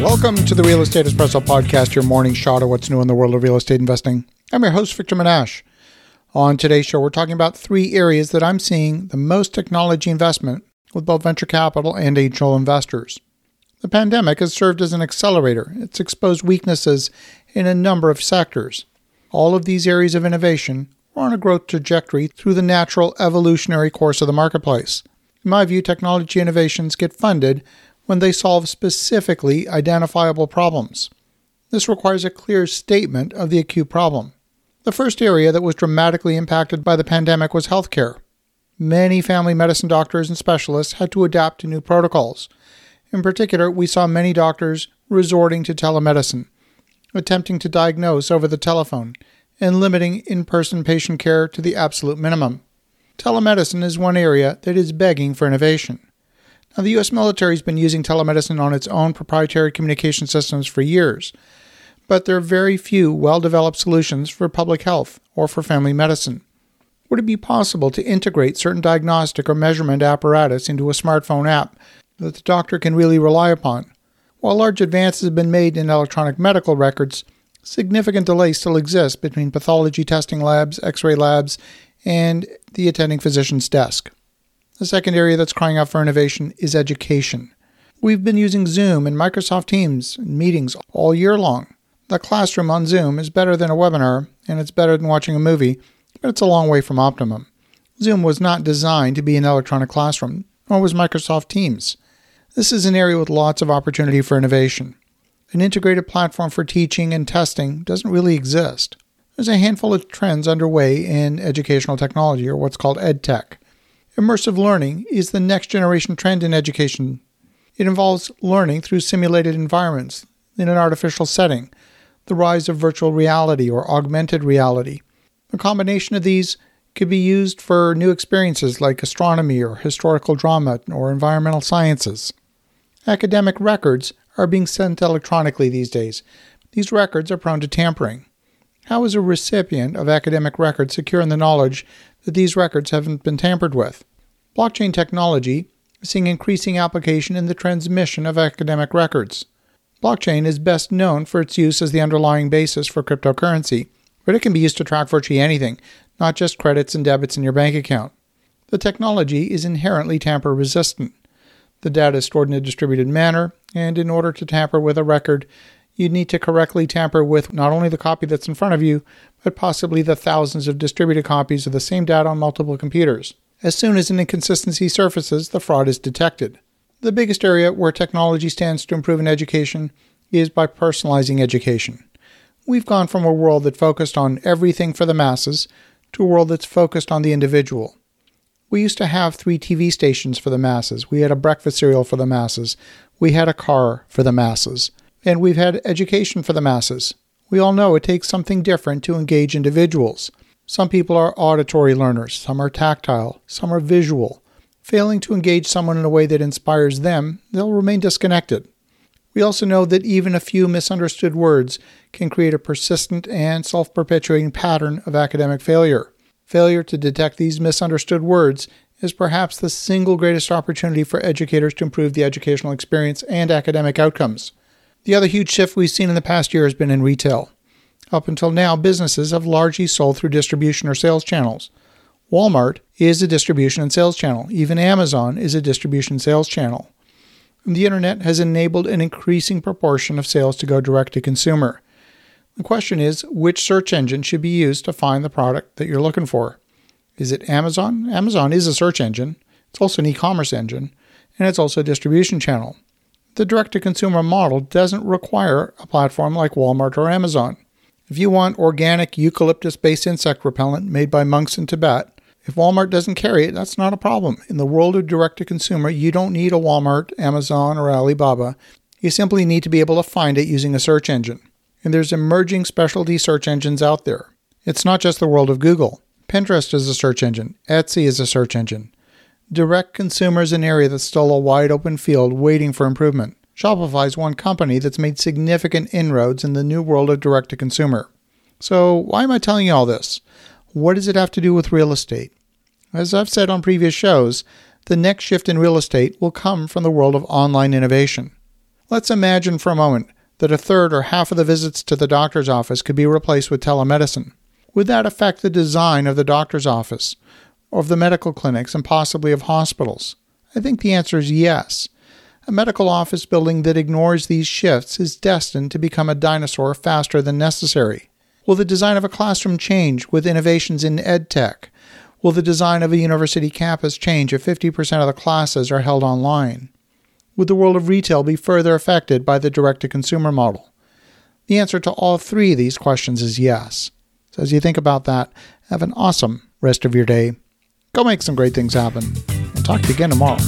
Welcome to the Real Estate Espresso Podcast, your morning shot of what's new in the world of real estate investing. I'm your host, Victor Menasce. On today's show, we're talking about three areas that I'm seeing the most technology investment with both venture capital and angel investors. The pandemic has served as an accelerator. It's exposed weaknesses in a number of sectors. All of these areas of innovation are on a growth trajectory through the natural evolutionary course of the marketplace. In my view, technology innovations get funded when they solve specifically identifiable problems. This requires a clear statement of the acute problem. The first area that was dramatically impacted by the pandemic was healthcare. Many family medicine doctors and specialists had to adapt to new protocols. In particular, we saw many doctors resorting to telemedicine, attempting to diagnose over the telephone, and limiting in person patient care to the absolute minimum. Telemedicine is one area that is begging for innovation. Now, the U.S. military has been using telemedicine on its own proprietary communication systems for years, but there are very few well developed solutions for public health or for family medicine. Would it be possible to integrate certain diagnostic or measurement apparatus into a smartphone app that the doctor can really rely upon? While large advances have been made in electronic medical records, significant delays still exist between pathology testing labs, x ray labs, and the attending physician's desk. The second area that's crying out for innovation is education. We've been using Zoom and Microsoft Teams in meetings all year long. The classroom on Zoom is better than a webinar, and it's better than watching a movie, but it's a long way from optimum. Zoom was not designed to be an electronic classroom, nor was Microsoft Teams. This is an area with lots of opportunity for innovation. An integrated platform for teaching and testing doesn't really exist. There's a handful of trends underway in educational technology, or what's called EdTech. Immersive learning is the next generation trend in education. It involves learning through simulated environments in an artificial setting, the rise of virtual reality or augmented reality. A combination of these could be used for new experiences like astronomy or historical drama or environmental sciences. Academic records are being sent electronically these days. These records are prone to tampering. How is a recipient of academic records secure in the knowledge that these records haven't been tampered with? Blockchain technology is seeing increasing application in the transmission of academic records. Blockchain is best known for its use as the underlying basis for cryptocurrency, but it can be used to track virtually anything, not just credits and debits in your bank account. The technology is inherently tamper resistant. The data is stored in a distributed manner, and in order to tamper with a record, you'd need to correctly tamper with not only the copy that's in front of you, but possibly the thousands of distributed copies of the same data on multiple computers. As soon as an inconsistency surfaces, the fraud is detected. The biggest area where technology stands to improve in education is by personalizing education. We've gone from a world that focused on everything for the masses to a world that's focused on the individual. We used to have three TV stations for the masses. We had a breakfast cereal for the masses. We had a car for the masses. And we've had education for the masses. We all know it takes something different to engage individuals. Some people are auditory learners, some are tactile, some are visual. Failing to engage someone in a way that inspires them, they'll remain disconnected. We also know that even a few misunderstood words can create a persistent and self perpetuating pattern of academic failure. Failure to detect these misunderstood words is perhaps the single greatest opportunity for educators to improve the educational experience and academic outcomes. The other huge shift we've seen in the past year has been in retail. Up until now, businesses have largely sold through distribution or sales channels. Walmart is a distribution and sales channel. Even Amazon is a distribution sales channel. The internet has enabled an increasing proportion of sales to go direct to consumer. The question is which search engine should be used to find the product that you're looking for? Is it Amazon? Amazon is a search engine, it's also an e commerce engine, and it's also a distribution channel. The direct to consumer model doesn't require a platform like Walmart or Amazon. If you want organic eucalyptus based insect repellent made by monks in Tibet, if Walmart doesn't carry it, that's not a problem. In the world of direct to consumer, you don't need a Walmart, Amazon, or Alibaba. You simply need to be able to find it using a search engine. And there's emerging specialty search engines out there. It's not just the world of Google. Pinterest is a search engine, Etsy is a search engine. Direct consumer is an area that's still a wide open field waiting for improvement. Shopify is one company that's made significant inroads in the new world of direct to consumer. So, why am I telling you all this? What does it have to do with real estate? As I've said on previous shows, the next shift in real estate will come from the world of online innovation. Let's imagine for a moment that a third or half of the visits to the doctor's office could be replaced with telemedicine. Would that affect the design of the doctor's office, of the medical clinics, and possibly of hospitals? I think the answer is yes. A medical office building that ignores these shifts is destined to become a dinosaur faster than necessary. Will the design of a classroom change with innovations in edtech? Will the design of a university campus change if 50% of the classes are held online? Would the world of retail be further affected by the direct to consumer model? The answer to all three of these questions is yes. So, as you think about that, have an awesome rest of your day. Go make some great things happen. And talk to you again tomorrow.